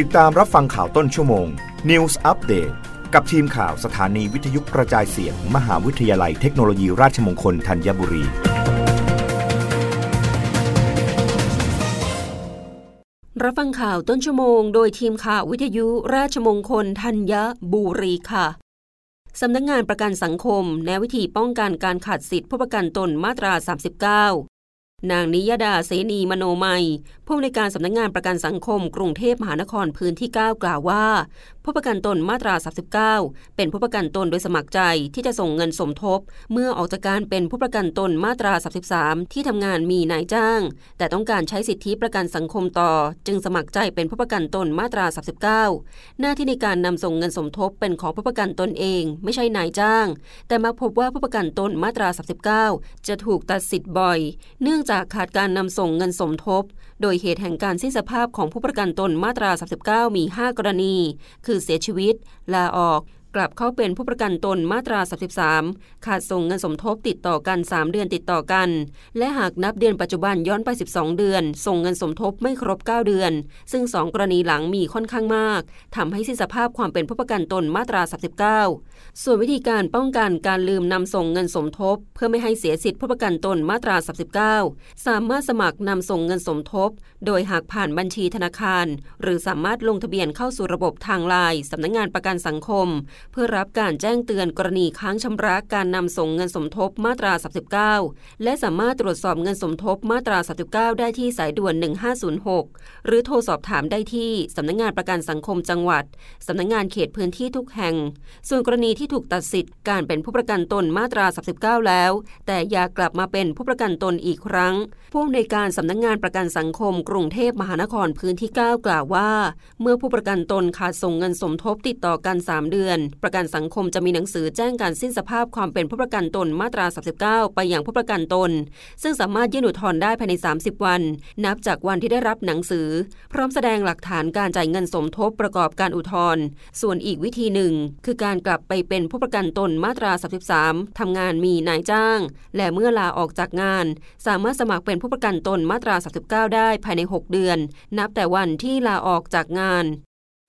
ติดตามรับฟังข่าวต้นชั่วโมง News Update กับทีมข่าวสถานีวิทยุกระจายเสียงมหาวิทยาลัยเทคโนโลยีราชมงคลธัญบุรี รับฟังข่าวต้นชั่วโมง โดยทีมข่าววิทยุราชมงคลธัญบุรีค่ะสำนักงงานประกันสังคมแนววิธีป้องกันการขาดสิทธิผู้ประกันตนมาตรา 39 นางนิยดาเสนีมโนมัยผู้ในการสำนักงงานประกันสังคม กรุงเทพมหานครพื้นที่ 9 กล่าวว่าผู้ประกันตนมาตรา 39 เป็นผู้ประกันตนโดยสมัครใจที่จะส่งเงินสมทบ เมื่อออกจากการเป็นผู้ประกันตนมาตรา 33 ที่ทำงานมีนายจ้าง แต่ต้องการใช้สิทธิประกันสังคมต่อ จึงสมัครใจเป็นผู้ประกันตนมาตรา 39 หน้าที่ในการนำส่งเงินสมทบเป็นของผู้ประกันตนเอง ไม่ใช่นายจ้าง แต่มาพบว่าผู้ประกันตนมาตรา 39 จะถูกตัดสิทธิ์บ่อย เนื่องจากขาดการนำส่งเงินสมทบ โดยเหตุแห่งการสิ้นสภาพของผู้ประกันตนมาตรา 39 มี 5 กรณี คือเสียชีวิต ลาออก กลับเข้าเป็นผู้ประกันตนมาตรา 33 ขาดส่งเงินสมทบติดต่อกัน 3 เดือนติดต่อกัน และหากนับเดือนปัจจุบันย้อนไป 12 เดือน ส่งเงินสมทบไม่ครบ 9 เดือน ซึ่ง 2 กรณีหลังมีค่อนข้างมากทำให้สิ้นสภาพความเป็นผู้ประกันตนมาตรา 39 ส่วนวิธีการป้องกันการลืมนำส่งเงินสมทบ เพื่อไม่ให้เสียสิทธิผู้ประกันตนมาตรา 39 สามารถสมัครนำส่งเงินสมทบ โดยหากผ่านบัญชีธนาคาร หรือสามารถลงทะเบียนเข้าสู่ระบบทางไลน์สำนักงงานประกันสังคมเพื่อรับการแจ้งเตือนกรณีค้างชำระการนำส่งเงินสมทบมาตรา 39 และสามารถตรวจสอบเงินสมทบมาตรา 39 ได้ที่สายด่วน 1506 หรือโทรสอบถามได้ที่สำนักงงานประกันสังคมจังหวัดสำนักงงานเขตพื้นที่ทุกแห่ง ส่วนกรณีที่ถูกตัดสิทธิ์การเป็นผู้ประกันตนมาตรา 39 แล้ว แต่อยากกลับมาเป็นผู้ประกันตนอีกครั้งผู้อำนวยการสำนักงงานประกันสังคม กรุงเทพมหานครพื้นที่ 9 กล่าวว่า เมื่อผู้ประกันตนขาดส่งเงินสมทบติดต่อกัน 3 เดือนประกันสังคมจะมีหนังสือแจ้งการสิ้นสภาพความเป็นผู้ประกันตนมาตรา 39 ไปยังผู้ประกันตน ซึ่งสามารถยื่นอุทธรณ์ได้ภายใน 30 วัน นับจากวันที่ได้รับหนังสือ พร้อมแสดงหลักฐานการจ่ายเงินสมทบประกอบการอุทธรณ์ส่วนอีกวิธีหนึ่ง คือการกลับไปเป็นผู้ประกันตนมาตรา 33 ทำงานมีนายจ้าง และเมื่อลาออกจากงาน สามารถสมัครเป็นผู้ประกันตนมาตรา 39 ได้ภายใน 6 เดือน นับแต่วันที่ลาออกจากงาน